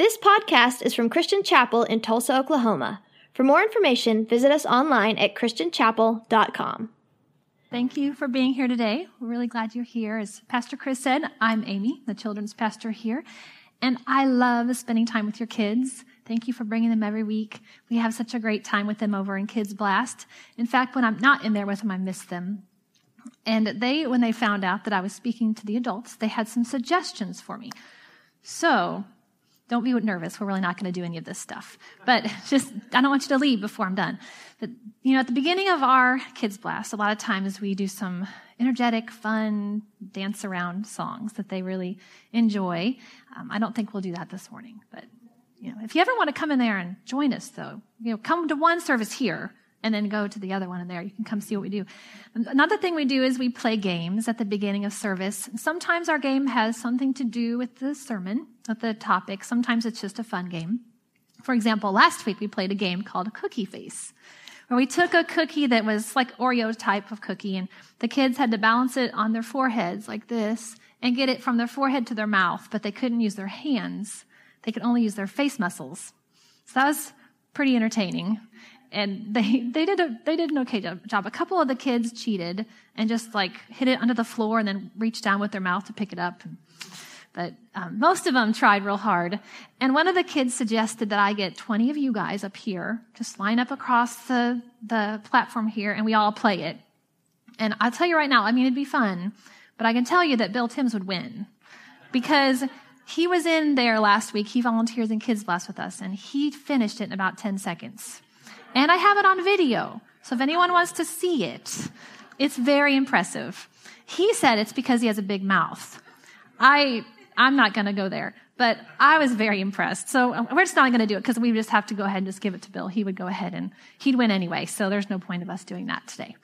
This podcast is from Christian Chapel in Tulsa, Oklahoma. For more information, visit us online at christianchapel.com. Thank you for being here today. We're really glad you're here. As Pastor Chris said, I'm Amy, the children's pastor here, and I love spending time with your kids. Thank you for bringing them every week. We have such a great time with them over in Kids Blast. In fact, when I'm not in there with them, I miss them. And they, when they found out that I was speaking to the adults, they had some suggestions for me. So, don't be nervous. We're really not going to do any of this stuff. But just, I don't want you to leave before I'm done. But, you know, at the beginning of our Kids Blast, a lot of times we do some energetic, fun, dance around songs that they really enjoy. Um, I don't think we'll do that this morning. But, you know, if you ever want to come in there and join us, though, you know, come to one service here and then go to the other one in there. You can come see what we do. Another thing we do is we play games at the beginning of service. Sometimes our game has something to do with the sermon, with the topic. Sometimes it's just a fun game. For example, last week we played a game called Cookie Face, where we took a cookie that was like Oreo type of cookie and the kids had to balance it on their foreheads like this and get it from their forehead to their mouth, but they couldn't use their hands. They could only use their face muscles. So that was pretty entertaining and they they did a they did an okay job. A couple of the kids cheated and just like hit it under the floor and then reached down with their mouth to pick it up. But um, most of them tried real hard. And one of the kids suggested that I get 20 of you guys up here, just line up across the the platform here, and we all play it. And I'll tell you right now, I mean it'd be fun, but I can tell you that Bill Timms would win because he was in there last week. He volunteers in Kids Blast with us, and he finished it in about 10 seconds. And I have it on video. So if anyone wants to see it, it's very impressive. He said it's because he has a big mouth. I, I'm not going to go there, but I was very impressed. So uh, we're just not going to do it because we just have to go ahead and just give it to Bill. He would go ahead and he'd win anyway. So there's no point of us doing that today.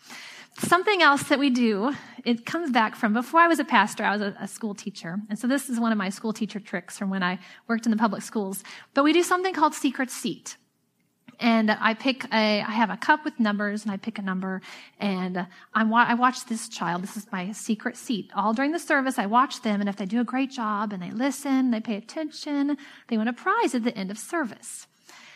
Something else that we do, it comes back from before I was a pastor, I was a, a, school teacher. And so this is one of my school teacher tricks from when I worked in the public schools. But we do something called secret seat and I pick a, I have a cup with numbers and I pick a number and I'm, I watch this child. This is my secret seat. All during the service, I watch them and if they do a great job and they listen, they pay attention, they win a prize at the end of service.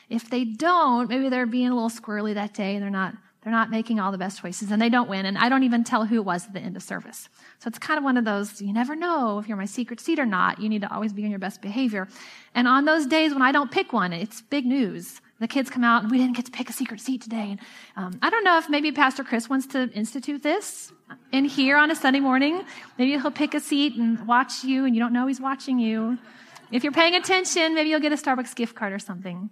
If they don't, maybe they're being a little squirrely that day and they're not, they're not making all the best choices and they don't win and I don't even tell who it was at the end of service. So it's kind of one of those, you never know if you're my secret seat or not. You need to always be on your best behavior. And on those days when I don't pick one, it's big news the kids come out and we didn't get to pick a secret seat today. And um, I don't know if maybe Pastor Chris wants to institute this in here on a Sunday morning. Maybe he'll pick a seat and watch you, and you don't know he's watching you. If you're paying attention, maybe you'll get a Starbucks gift card or something.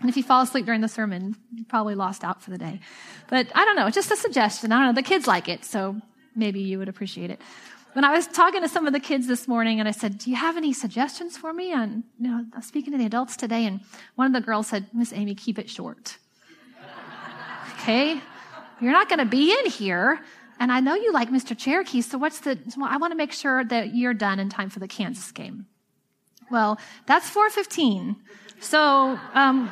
And if you fall asleep during the sermon, you probably lost out for the day. But I don't know, just a suggestion. I don't know. The kids like it, so maybe you would appreciate it when I was talking to some of the kids this morning and I said, Do you have any suggestions for me? And, you know, I was speaking to the adults today and one of the girls said, Miss Amy, keep it short. okay. You're not going to be in here. And I know you like Mr. Cherokee. So what's the, well, I want to make sure that you're done in time for the Kansas game. Well, that's 415. So, um,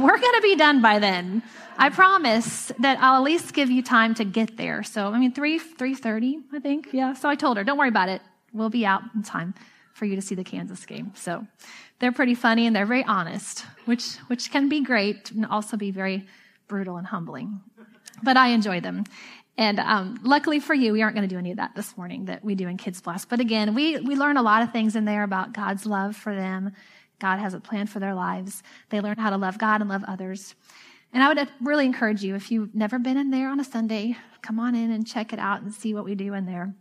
we're going to be done by then. I promise that I'll at least give you time to get there. So, I mean, 3, 3.30, I think. Yeah. So I told her, don't worry about it. We'll be out in time for you to see the Kansas game. So they're pretty funny and they're very honest, which, which can be great and also be very brutal and humbling. But I enjoy them. And um, luckily for you, we aren't going to do any of that this morning that we do in Kids Blast. But again, we, we learn a lot of things in there about God's love for them. God has a plan for their lives. They learn how to love God and love others. And I would really encourage you, if you've never been in there on a Sunday, come on in and check it out and see what we do in there.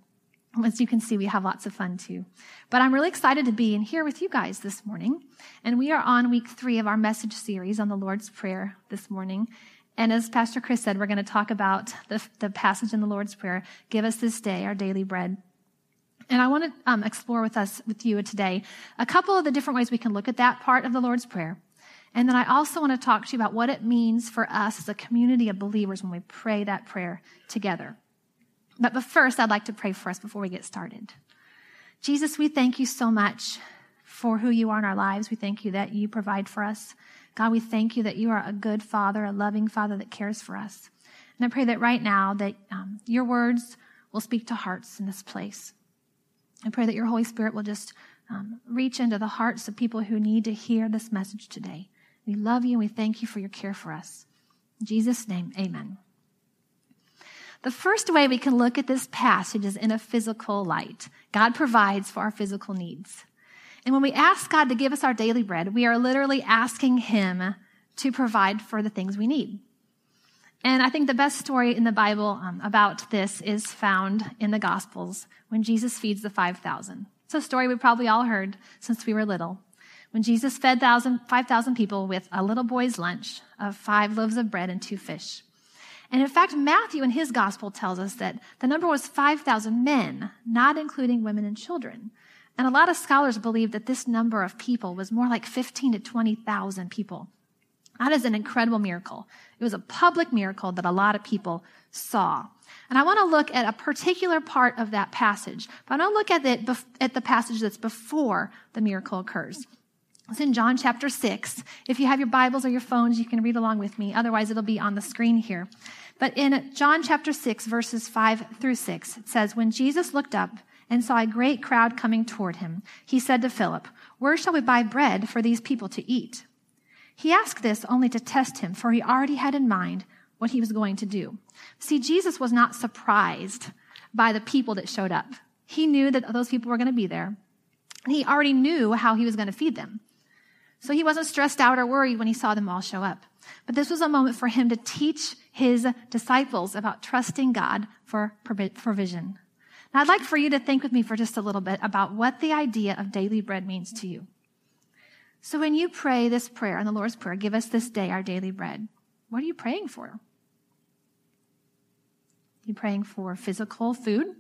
As you can see, we have lots of fun too. But I'm really excited to be in here with you guys this morning. And we are on week three of our message series on the Lord's Prayer this morning. And as Pastor Chris said, we're going to talk about the, the passage in the Lord's Prayer, give us this day our daily bread. And I want to um, explore with us, with you today, a couple of the different ways we can look at that part of the Lord's Prayer. And then I also want to talk to you about what it means for us as a community of believers when we pray that prayer together. But, but first, I'd like to pray for us before we get started. Jesus, we thank you so much for who you are in our lives. We thank you that you provide for us. God, we thank you that you are a good father, a loving father that cares for us. And I pray that right now that um, your words will speak to hearts in this place. I pray that your Holy Spirit will just um, reach into the hearts of people who need to hear this message today. We love you and we thank you for your care for us. In Jesus' name, amen. The first way we can look at this passage is in a physical light. God provides for our physical needs. And when we ask God to give us our daily bread, we are literally asking Him to provide for the things we need. And I think the best story in the Bible um, about this is found in the Gospels when Jesus feeds the 5,000. It's a story we probably all heard since we were little. When Jesus fed 5,000 people with a little boy's lunch of five loaves of bread and two fish. And in fact, Matthew in his gospel tells us that the number was 5,000 men, not including women and children. And a lot of scholars believe that this number of people was more like 15 to 20,000 people. That is an incredible miracle. It was a public miracle that a lot of people saw. And I want to look at a particular part of that passage, but I want to look at, it, at the passage that's before the miracle occurs. It's in John chapter 6. If you have your Bibles or your phones, you can read along with me. Otherwise, it'll be on the screen here. But in John chapter 6, verses 5 through 6, it says, When Jesus looked up and saw a great crowd coming toward him, he said to Philip, Where shall we buy bread for these people to eat? He asked this only to test him, for he already had in mind what he was going to do. See, Jesus was not surprised by the people that showed up. He knew that those people were going to be there. and He already knew how he was going to feed them. So he wasn't stressed out or worried when he saw them all show up. But this was a moment for him to teach his disciples about trusting God for provision. Now, I'd like for you to think with me for just a little bit about what the idea of daily bread means to you. So when you pray this prayer in the Lord's Prayer, give us this day our daily bread, what are you praying for? You praying for physical food,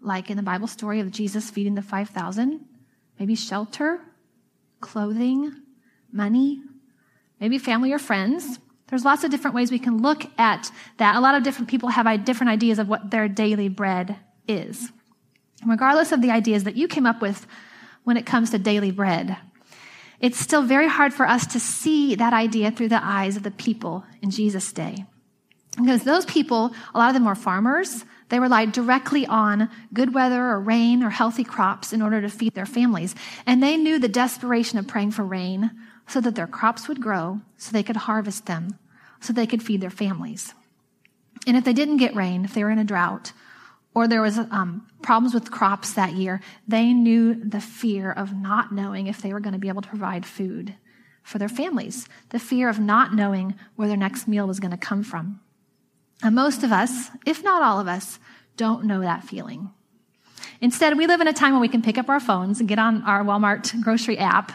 like in the Bible story of Jesus feeding the 5,000, maybe shelter, clothing, money, maybe family or friends. There's lots of different ways we can look at that. A lot of different people have different ideas of what their daily bread is. Regardless of the ideas that you came up with when it comes to daily bread, it's still very hard for us to see that idea through the eyes of the people in Jesus' day. Because those people, a lot of them were farmers. They relied directly on good weather or rain or healthy crops in order to feed their families. And they knew the desperation of praying for rain so that their crops would grow, so they could harvest them, so they could feed their families. And if they didn't get rain, if they were in a drought, or there was um, problems with crops that year, they knew the fear of not knowing if they were going to be able to provide food for their families, the fear of not knowing where their next meal was going to come from. And most of us, if not all of us, don't know that feeling. Instead, we live in a time when we can pick up our phones and get on our Walmart grocery app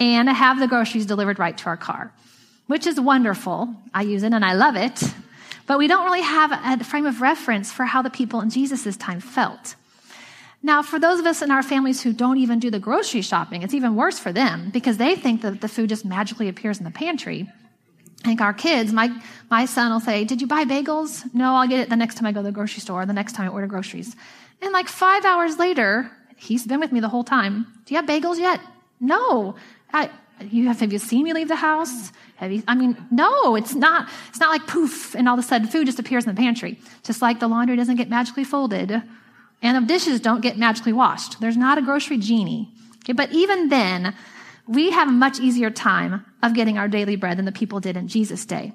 and have the groceries delivered right to our car, which is wonderful. I use it and I love it. But we don't really have a frame of reference for how the people in Jesus' time felt. Now, for those of us in our families who don't even do the grocery shopping, it's even worse for them because they think that the food just magically appears in the pantry. I think our kids, my, my son will say, Did you buy bagels? No, I'll get it the next time I go to the grocery store, the next time I order groceries. And like five hours later, he's been with me the whole time. Do you have bagels yet? No. I, you have, have you seen me leave the house? Have you, I mean, no, it's not, it's not like poof, and all of a sudden food just appears in the pantry. Just like the laundry doesn't get magically folded, and the dishes don't get magically washed. There's not a grocery genie. Okay, but even then, we have a much easier time of getting our daily bread than the people did in Jesus' day.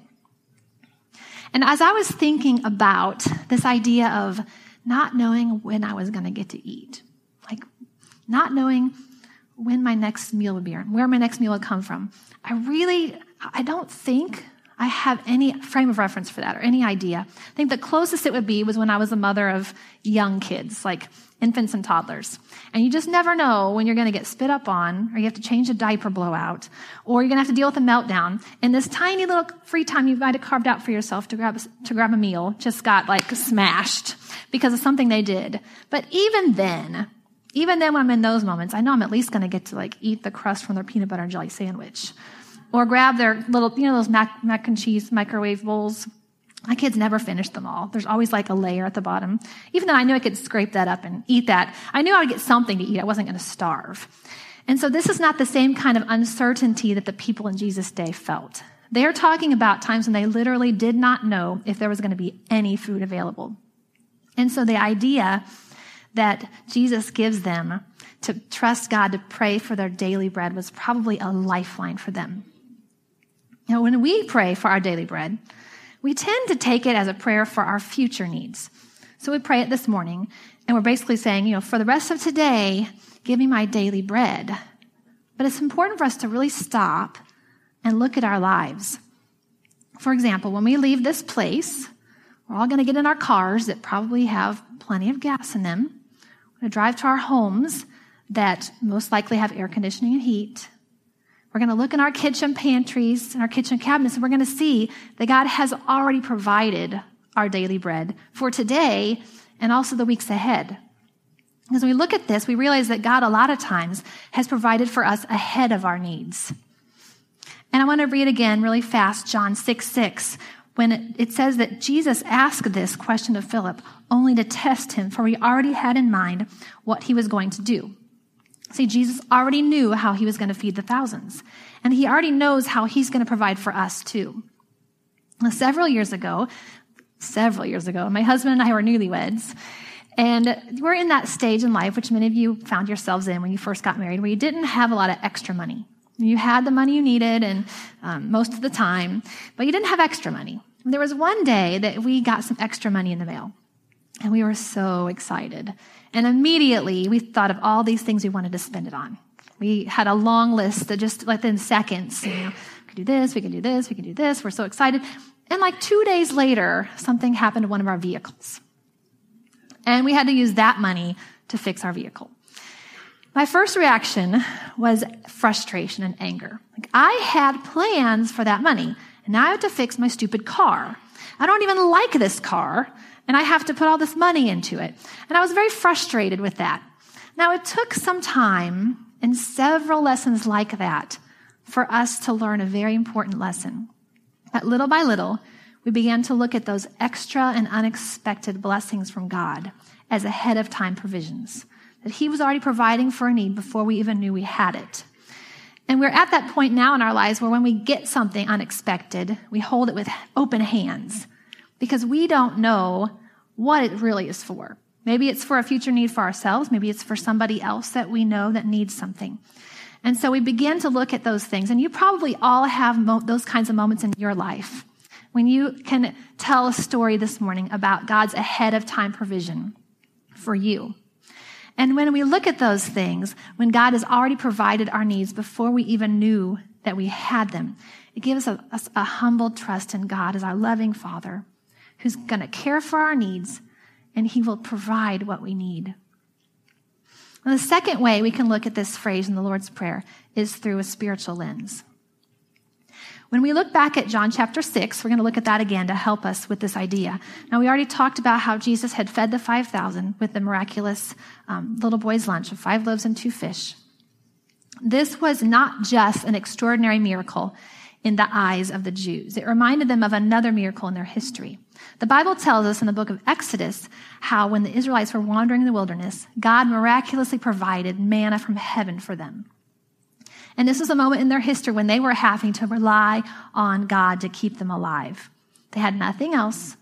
And as I was thinking about this idea of not knowing when I was going to get to eat, like not knowing when my next meal would be where my next meal would come from. I really, I don't think I have any frame of reference for that or any idea. I think the closest it would be was when I was a mother of young kids, like infants and toddlers. And you just never know when you're going to get spit up on, or you have to change a diaper blowout, or you're going to have to deal with a meltdown. And this tiny little free time you might have carved out for yourself to grab to grab a meal just got like smashed because of something they did. But even then, even then, when I'm in those moments, I know I'm at least going to get to like eat the crust from their peanut butter and jelly sandwich, or grab their little, you know, those mac, mac and cheese microwave bowls. My kids never finish them all. There's always like a layer at the bottom. Even though I knew I could scrape that up and eat that, I knew I would get something to eat. I wasn't going to starve. And so this is not the same kind of uncertainty that the people in Jesus' day felt. They're talking about times when they literally did not know if there was going to be any food available. And so the idea that Jesus gives them to trust God to pray for their daily bread was probably a lifeline for them. Know, when we pray for our daily bread, we tend to take it as a prayer for our future needs. So we pray it this morning, and we're basically saying, you know, for the rest of today, give me my daily bread. But it's important for us to really stop and look at our lives. For example, when we leave this place, we're all going to get in our cars that probably have plenty of gas in them. Going to drive to our homes that most likely have air conditioning and heat. We're going to look in our kitchen pantries and our kitchen cabinets, and we're going to see that God has already provided our daily bread for today and also the weeks ahead. As we look at this, we realize that God, a lot of times, has provided for us ahead of our needs. And I want to read again really fast John 6 6, when it, says that Jesus asked this question of Philip only to test him, for he already had in mind what he was going to do. See, Jesus already knew how he was going to feed the thousands, and he already knows how he's going to provide for us too. Now, several years ago, several years ago, my husband and I were newlyweds, and we're in that stage in life, which many of you found yourselves in when you first got married, where you didn't have a lot of extra money. You had the money you needed, and um, most of the time, but you didn't have extra money. There was one day that we got some extra money in the mail, and we were so excited. And immediately we thought of all these things we wanted to spend it on. We had a long list that just within seconds, you know, we could do this, we can do this, we can do this. We're so excited. And like two days later, something happened to one of our vehicles. And we had to use that money to fix our vehicle. My first reaction was frustration and anger. Like I had plans for that money, and now I have to fix my stupid car. I don't even like this car, and I have to put all this money into it. And I was very frustrated with that. Now it took some time and several lessons like that for us to learn a very important lesson. That little by little, we began to look at those extra and unexpected blessings from God as ahead of time provisions. That He was already providing for a need before we even knew we had it. And we're at that point now in our lives where when we get something unexpected, we hold it with open hands because we don't know what it really is for. Maybe it's for a future need for ourselves. Maybe it's for somebody else that we know that needs something. And so we begin to look at those things. And you probably all have mo- those kinds of moments in your life when you can tell a story this morning about God's ahead of time provision for you. And when we look at those things, when God has already provided our needs before we even knew that we had them, it gives us a, humble trust in God as our loving Father who's going to care for our needs and He will provide what we need. And the second way we can look at this phrase in the Lord's Prayer is through a spiritual lens. When we look back at John chapter 6, we're going to look at that again to help us with this idea. Now, we already talked about how Jesus had fed the 5,000 with the miraculous um, little boy's lunch of five loaves and two fish. This was not just an extraordinary miracle in the eyes of the Jews. It reminded them of another miracle in their history. The Bible tells us in the book of Exodus how when the Israelites were wandering in the wilderness, God miraculously provided manna from heaven for them. And this was a moment in their history when they were having to rely on God to keep them alive. They had nothing else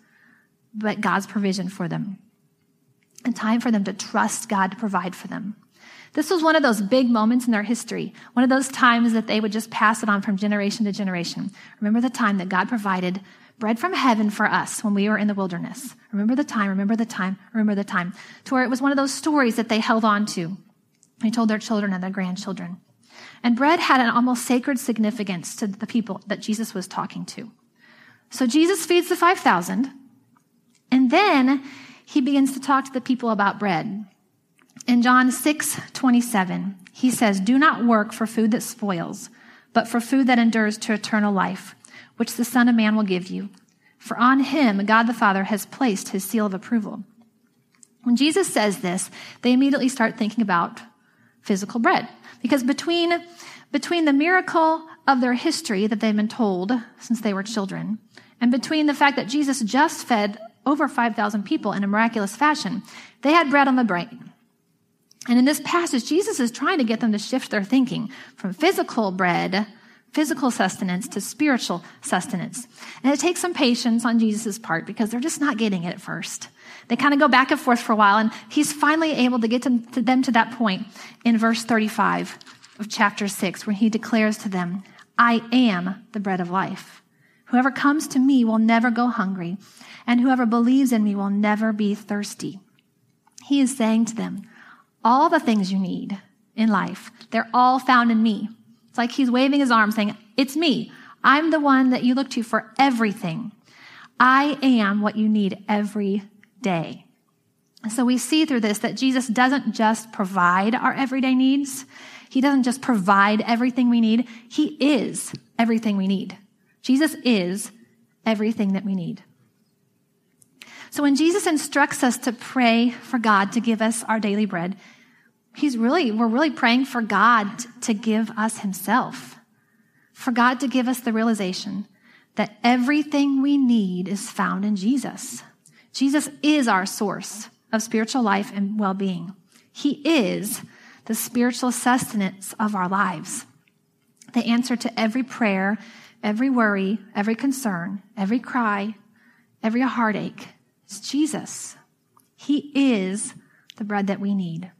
but God's provision for them. And time for them to trust God to provide for them. This was one of those big moments in their history, one of those times that they would just pass it on from generation to generation. Remember the time that God provided bread from heaven for us when we were in the wilderness. Remember the time, remember the time, remember the time. To where it was one of those stories that they held on to. They told their children and their grandchildren. And bread had an almost sacred significance to the people that Jesus was talking to. So Jesus feeds the 5,000, and then he begins to talk to the people about bread. In John 6 27, he says, Do not work for food that spoils, but for food that endures to eternal life, which the Son of Man will give you. For on him God the Father has placed his seal of approval. When Jesus says this, they immediately start thinking about physical bread. Because between, between the miracle of their history that they've been told since they were children, and between the fact that Jesus just fed over 5,000 people in a miraculous fashion, they had bread on the brain. And in this passage, Jesus is trying to get them to shift their thinking from physical bread physical sustenance to spiritual sustenance. And it takes some patience on Jesus' part because they're just not getting it at first. They kind of go back and forth for a while, and he's finally able to get to, them to that point in verse 35 of chapter 6, where he declares to them, I am the bread of life. Whoever comes to me will never go hungry, and whoever believes in me will never be thirsty. He is saying to them, All the things you need in life, they're all found in me. It's like he's waving his arm saying, It's me. I'm the one that you look to for everything. I am what you need every day. So we see through this that Jesus doesn't just provide our everyday needs. He doesn't just provide everything we need. He is everything we need. Jesus is everything that we need. So when Jesus instructs us to pray for God to give us our daily bread, he's really, we're really praying for God to give us himself, for God to give us the realization that everything we need is found in Jesus. Jesus is our source of spiritual life and well being. He is the spiritual sustenance of our lives, the answer to every prayer, every worry, every concern, every cry, every heartache is Jesus. He is the bread that we need.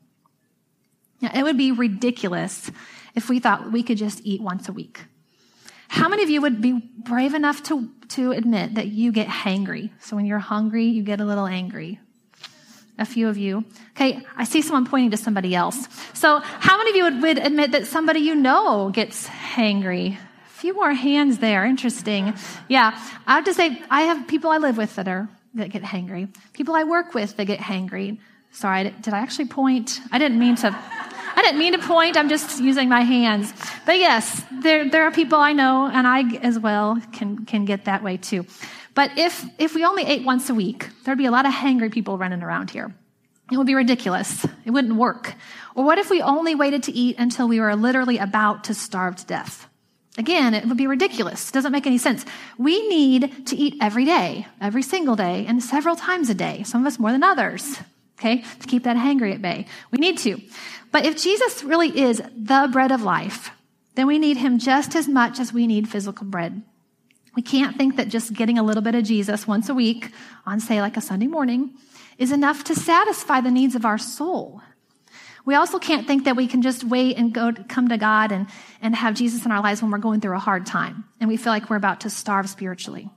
Now, it would be ridiculous if we thought we could just eat once a week. How many of you would be brave enough to, to admit that you get hangry? So when you're hungry, you get a little angry. A few of you. Okay, I see someone pointing to somebody else. So how many of you would, would admit that somebody you know gets hangry? A few more hands there. Interesting. Yeah, I have to say, I have people I live with that are that get hangry. People I work with that get hangry. Sorry, did I actually point? I didn't mean to. I didn't mean to point. I'm just using my hands. But yes, there, there are people I know, and I as well can, can get that way too. But if, if we only ate once a week, there'd be a lot of hangry people running around here. It would be ridiculous. It wouldn't work. Or what if we only waited to eat until we were literally about to starve to death? Again, it would be ridiculous. It doesn't make any sense. We need to eat every day, every single day, and several times a day. Some of us more than others okay, to keep that hangry at bay. We need to. But if Jesus really is the bread of life, then we need him just as much as we need physical bread. We can't think that just getting a little bit of Jesus once a week on, say, like a Sunday morning is enough to satisfy the needs of our soul. We also can't think that we can just wait and go to come to God and, and have Jesus in our lives when we're going through a hard time and we feel like we're about to starve spiritually.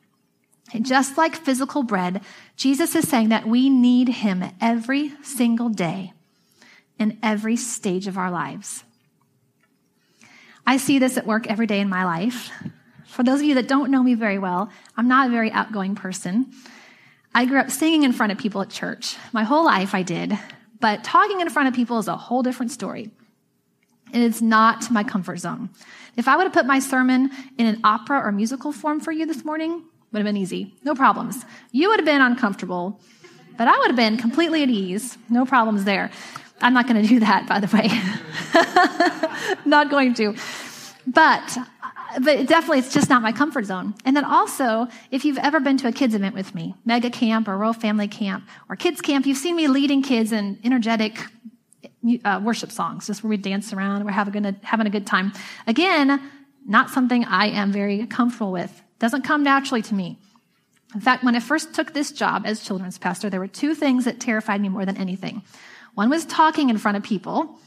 Just like physical bread, Jesus is saying that we need him every single day in every stage of our lives. I see this at work every day in my life. For those of you that don't know me very well, I'm not a very outgoing person. I grew up singing in front of people at church. My whole life I did. But talking in front of people is a whole different story. And It is not my comfort zone. If I would have put my sermon in an opera or musical form for you this morning, would have been easy. No problems. You would have been uncomfortable, but I would have been completely at ease. No problems there. I'm not going to do that, by the way. not going to. But, but definitely it's just not my comfort zone. And then also, if you've ever been to a kids event with me, mega camp or Royal Family Camp or kids camp, you've seen me leading kids in energetic uh, worship songs, just where we dance around, we're having a, having a good time. Again, not something I am very comfortable with. Doesn't come naturally to me. In fact, when I first took this job as children's pastor, there were two things that terrified me more than anything. One was talking in front of people,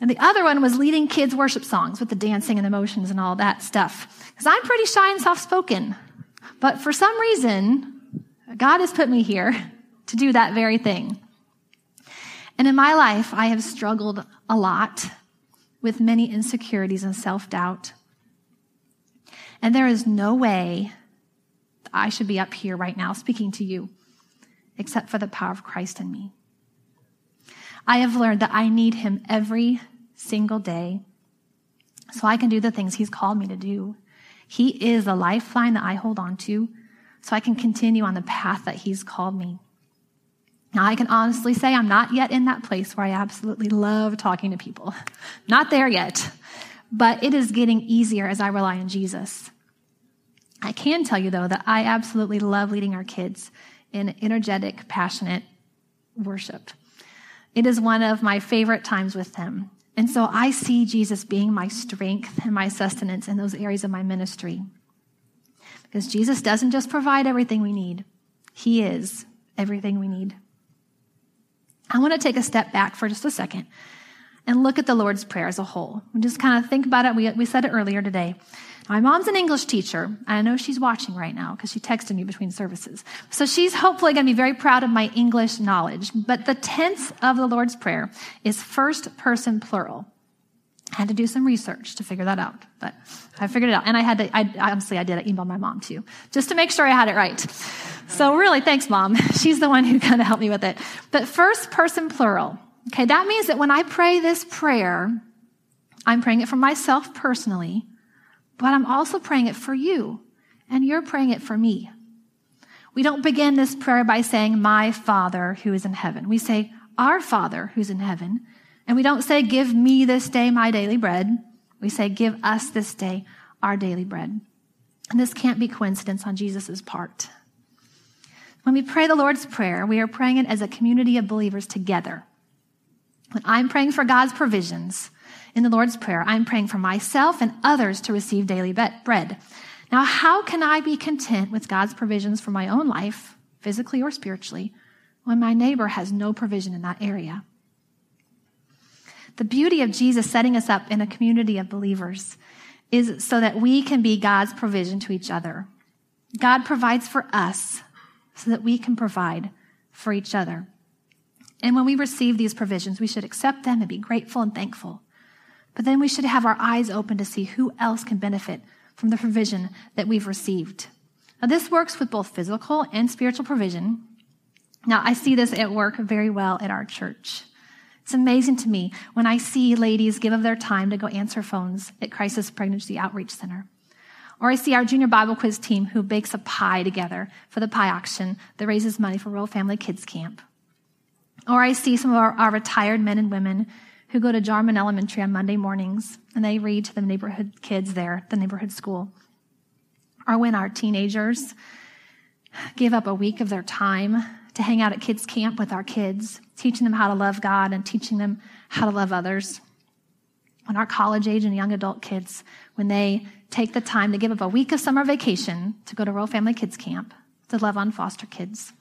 and the other one was leading kids' worship songs with the dancing and the motions and all that stuff. Because I'm pretty shy and soft spoken. But for some reason, God has put me here to do that very thing. And in my life, I have struggled a lot with many insecurities and self doubt. And there is no way I should be up here right now speaking to you except for the power of Christ in me. I have learned that I need him every single day so I can do the things he's called me to do. He is a lifeline that I hold on to so I can continue on the path that he's called me. Now, I can honestly say I'm not yet in that place where I absolutely love talking to people. Not there yet but it is getting easier as I rely on Jesus. I can tell you, though, that I absolutely love leading our kids in energetic, passionate worship. It is one of my favorite times with them. And so I see Jesus being my strength and my sustenance in those areas of my ministry. Because Jesus doesn't just provide everything we need, He is everything we need. I want to take a step back for just a second and look at the Lord's Prayer as a whole. And just kind of think about it. We, we said it earlier today. My mom's an English teacher. I know she's watching right now because she texted me between services. So she's hopefully going to be very proud of my English knowledge. But the tense of the Lord's Prayer is first person plural. I had to do some research to figure that out, but I figured it out. And I had to, I, honestly, I did email my mom too, just to make sure I had it right. So really, thanks, mom. She's the one who kind of helped me with it. But first person plural. Okay, that means that when I pray this prayer, I'm praying it for myself personally, but I'm also praying it for you, and you're praying it for me. We don't begin this prayer by saying, My Father who is in heaven. We say, Our Father who's in heaven. And we don't say, Give me this day my daily bread. We say, Give us this day our daily bread. And this can't be coincidence on Jesus' part. When we pray the Lord's Prayer, we are praying it as a community of believers together. When I'm praying for God's provisions in the Lord's Prayer, I'm praying for myself and others to receive daily bread. Now, how can I be content with God's provisions for my own life, physically or spiritually, when my neighbor has no provision in that area? The beauty of Jesus setting us up in a community of believers is so that we can be God's provision to each other. God provides for us so that we can provide for each other. And when we receive these provisions, we should accept them and be grateful and thankful. But then we should have our eyes open to see who else can benefit from the provision that we've received. Now, this works with both physical and spiritual provision. Now, I see this at work very well at our church. It's amazing to me when I see ladies give of their time to go answer phones at Crisis Pregnancy Outreach Center. Or I see our junior Bible quiz team who bakes a pie together for the pie auction that raises money for Royal Family Kids Camp. Or I see some of our, our retired men and women who go to Jarman Elementary on Monday mornings and they read to the neighborhood kids there, the neighborhood school. Or when our teenagers give up a week of their time to hang out at kids' camp with our kids, teaching them how to love God and teaching them how to love others. When our college age and young adult kids, when they take the time to give up a week of summer vacation to go to Royal Family Kids Camp to love on foster kids.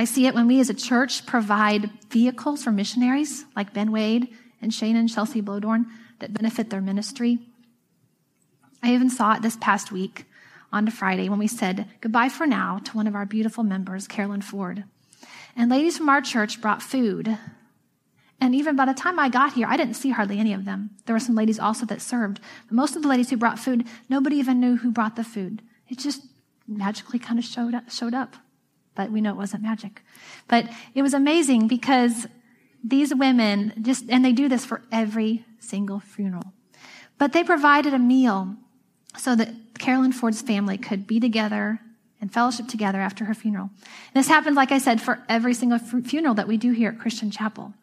I see it when we as a church provide vehicles for missionaries like Ben Wade and Shane and Chelsea Blodorn that benefit their ministry. I even saw it this past week on Friday when we said goodbye for now to one of our beautiful members, Carolyn Ford. And ladies from our church brought food. And even by the time I got here, I didn't see hardly any of them. There were some ladies also that served. But most of the ladies who brought food, nobody even knew who brought the food. It just magically kind of showed up. Showed up but we know it wasn't magic. But it was amazing because these women just, and they do this for every single funeral. But they provided a meal so that Carolyn Ford's family could be together and fellowship together after her funeral. And this happens, like I said, for every single funeral that we do here at Christian Chapel.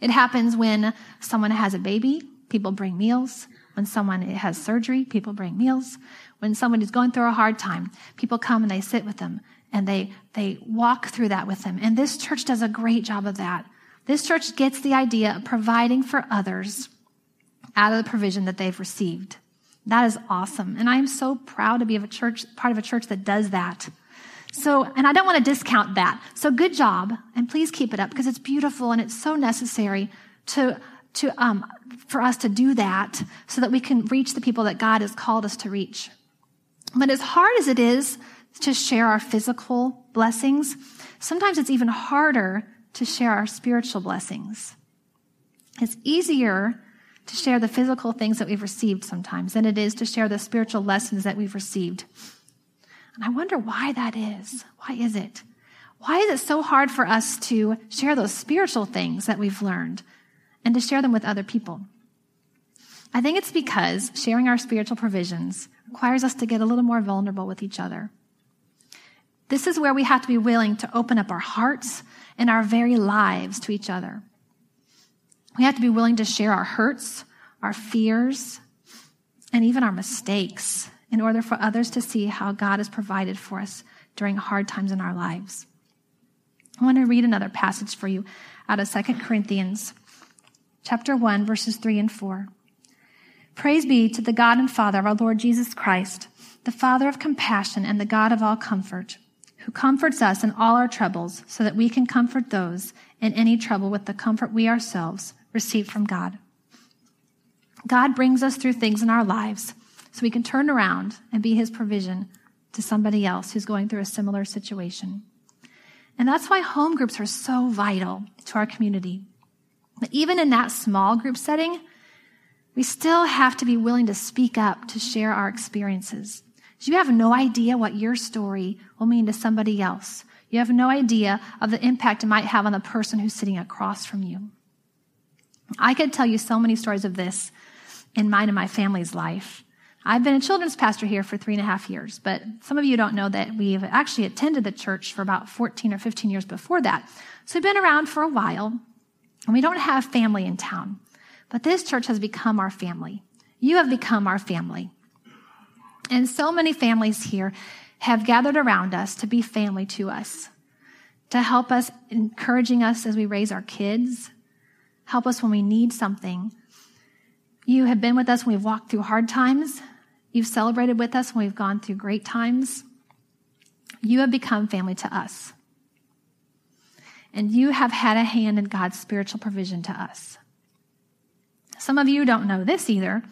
It happens when someone has a baby, people bring meals. When someone has surgery, people bring meals. When someone is going through a hard time, people come and they sit with them and they, they walk through that with them. And this church does a great job of that. This church gets the idea of providing for others out of the provision that they've received. That is awesome. And I am so proud to be of a church, part of a church that does that. So, and I don't want to discount that. So good job. And please keep it up because it's beautiful and it's so necessary to, to, um, for us to do that so that we can reach the people that God has called us to reach. But as hard as it is to share our physical blessings, sometimes it's even harder to share our spiritual blessings. It's easier to share the physical things that we've received sometimes than it is to share the spiritual lessons that we've received. And I wonder why that is. Why is it? Why is it so hard for us to share those spiritual things that we've learned and to share them with other people? I think it's because sharing our spiritual provisions requires us to get a little more vulnerable with each other. This is where we have to be willing to open up our hearts and our very lives to each other. We have to be willing to share our hurts, our fears, and even our mistakes in order for others to see how God has provided for us during hard times in our lives. I want to read another passage for you out of 2 Corinthians chapter 1, verses 3 and 4. Praise be to the God and Father of our Lord Jesus Christ, the Father of compassion and the God of all comfort, who comforts us in all our troubles so that we can comfort those in any trouble with the comfort we ourselves receive from God. God brings us through things in our lives so we can turn around and be his provision to somebody else who's going through a similar situation. And that's why home groups are so vital to our community. But even in that small group setting, we still have to be willing to speak up to share our experiences. You have no idea what your story will mean to somebody else. You have no idea of the impact it might have on the person who's sitting across from you. I could tell you so many stories of this in mine and my family's life. I've been a children's pastor here for three and a half years, but some of you don't know that we've actually attended the church for about 14 or 15 years before that. So we've been around for a while, and we don't have family in town. But this church has become our family. You have become our family. And so many families here have gathered around us to be family to us, to help us, encouraging us as we raise our kids, help us when we need something. You have been with us when we've walked through hard times. You've celebrated with us when we've gone through great times. You have become family to us. And you have had a hand in God's spiritual provision to us. Some of you don't know this either,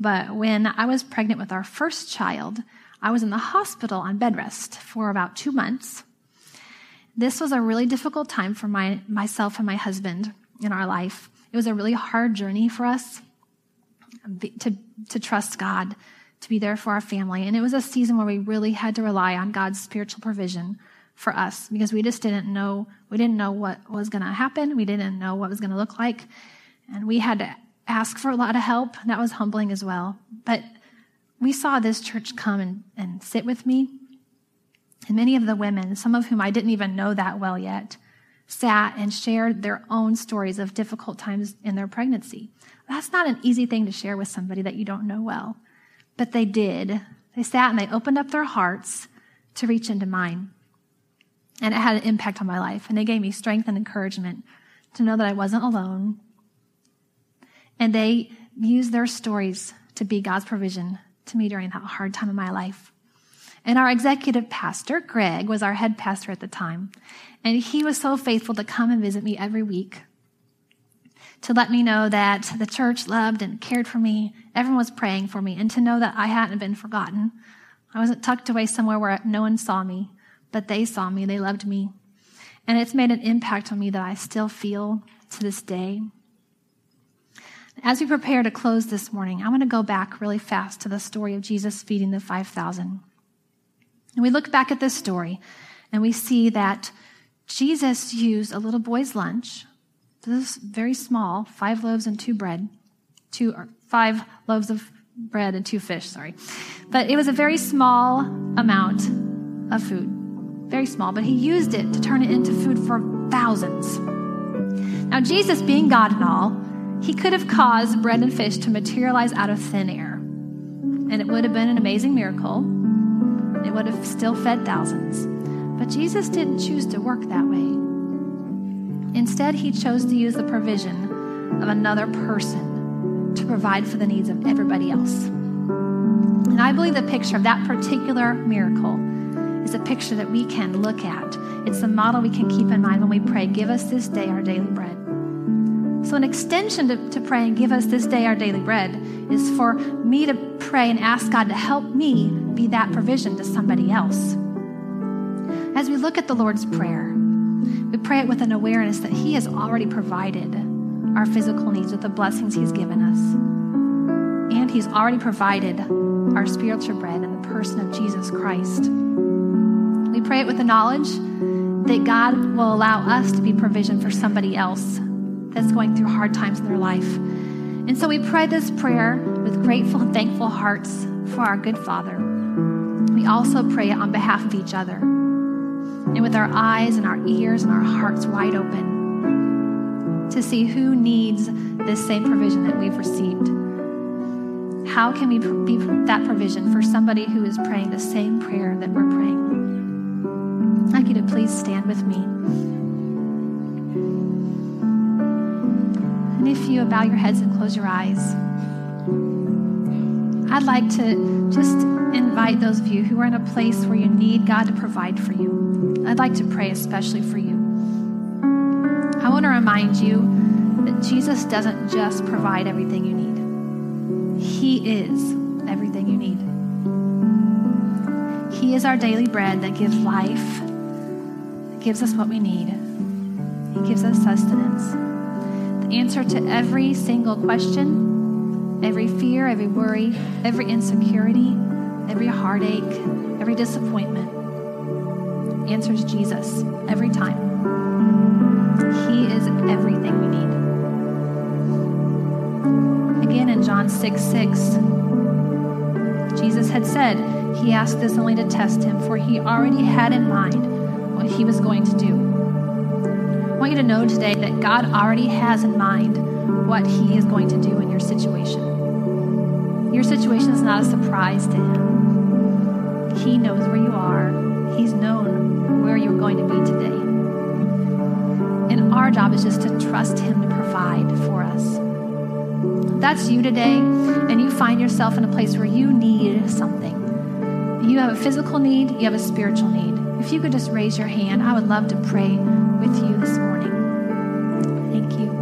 but when I was pregnant with our first child, I was in the hospital on bed rest for about two months. This was a really difficult time for my, myself and my husband in our life. It was a really hard journey for us to, to trust God, to be there for our family. And it was a season where we really had to rely on God's spiritual provision for us because we just didn't know, we didn't know what was going to happen. We didn't know what was going to look like. And we had to ask for a lot of help. That was humbling as well. But we saw this church come and, and sit with me. And many of the women, some of whom I didn't even know that well yet, sat and shared their own stories of difficult times in their pregnancy. That's not an easy thing to share with somebody that you don't know well. But they did. They sat and they opened up their hearts to reach into mine. And it had an impact on my life. And they gave me strength and encouragement to know that I wasn't alone, and they used their stories to be God's provision to me during that hard time in my life. And our executive pastor, Greg, was our head pastor at the time. And he was so faithful to come and visit me every week to let me know that the church loved and cared for me. Everyone was praying for me and to know that I hadn't been forgotten. I wasn't tucked away somewhere where no one saw me, but they saw me. They loved me. And it's made an impact on me that I still feel to this day. As we prepare to close this morning, I want to go back really fast to the story of Jesus feeding the 5,000. And we look back at this story and we see that Jesus used a little boy's lunch, this is very small, five loaves and two bread, two or five loaves of bread and two fish, sorry. But it was a very small amount of food. Very small, but he used it to turn it into food for thousands. Now, Jesus, being God and all, he could have caused bread and fish to materialize out of thin air. And it would have been an amazing miracle. It would have still fed thousands. But Jesus didn't choose to work that way. Instead, he chose to use the provision of another person to provide for the needs of everybody else. And I believe the picture of that particular miracle is a picture that we can look at. It's a model we can keep in mind when we pray, Give us this day our daily bread. So, an extension to, to pray and give us this day our daily bread is for me to pray and ask God to help me be that provision to somebody else. As we look at the Lord's Prayer, we pray it with an awareness that He has already provided our physical needs with the blessings He's given us. And He's already provided our spiritual bread in the person of Jesus Christ. We pray it with the knowledge that God will allow us to be provision for somebody else that's going through hard times in their life. And so we pray this prayer with grateful and thankful hearts for our good Father. We also pray it on behalf of each other and with our eyes and our ears and our hearts wide open to see who needs this same provision that we've received. How can we be that provision for somebody who is praying the same prayer that we're praying? I'd like you to please stand with me. And if you bow your heads and close your eyes, I'd like to just invite those of you who are in a place where you need God to provide for you. I'd like to pray especially for you. I want to remind you that Jesus doesn't just provide everything you need, He is everything you need. He is our daily bread that gives life, gives us what we need. He gives us sustenance. Answer to every single question, every fear, every worry, every insecurity, every heartache, every disappointment answers Jesus every time. He is everything we need. Again in John 6 6, Jesus had said he asked this only to test him, for he already had in mind what he was going to do. I want you to know today that God already has in mind what he is going to do in your situation. Your situation is not a surprise to him. He knows where you are, he's known where you're going to be today. And our job is just to trust him to provide for us that's you today and you find yourself in a place where you need something, you have a physical need, you have a spiritual need. If you could just raise your hand, I would love to pray with you this morning. Thank you.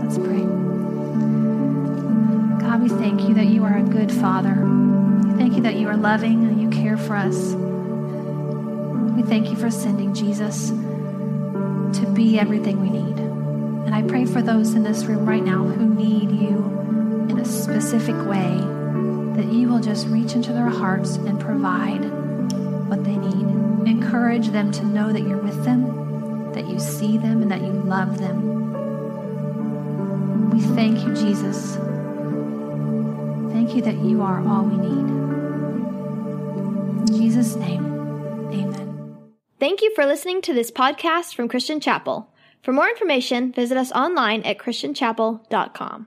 Let's pray. God, we thank you that you are a good father. Thank you that you are loving and you care for us. We thank you for sending Jesus to be everything we need. And I pray for those in this room right now who need you in a specific way, that you will just reach into their hearts and provide what they need. Encourage them to know that you're with them, that you see them, and that you love them. We thank you, Jesus. Thank you that you are all we need. In Jesus' name, amen. Thank you for listening to this podcast from Christian Chapel. For more information, visit us online at christianchapel.com.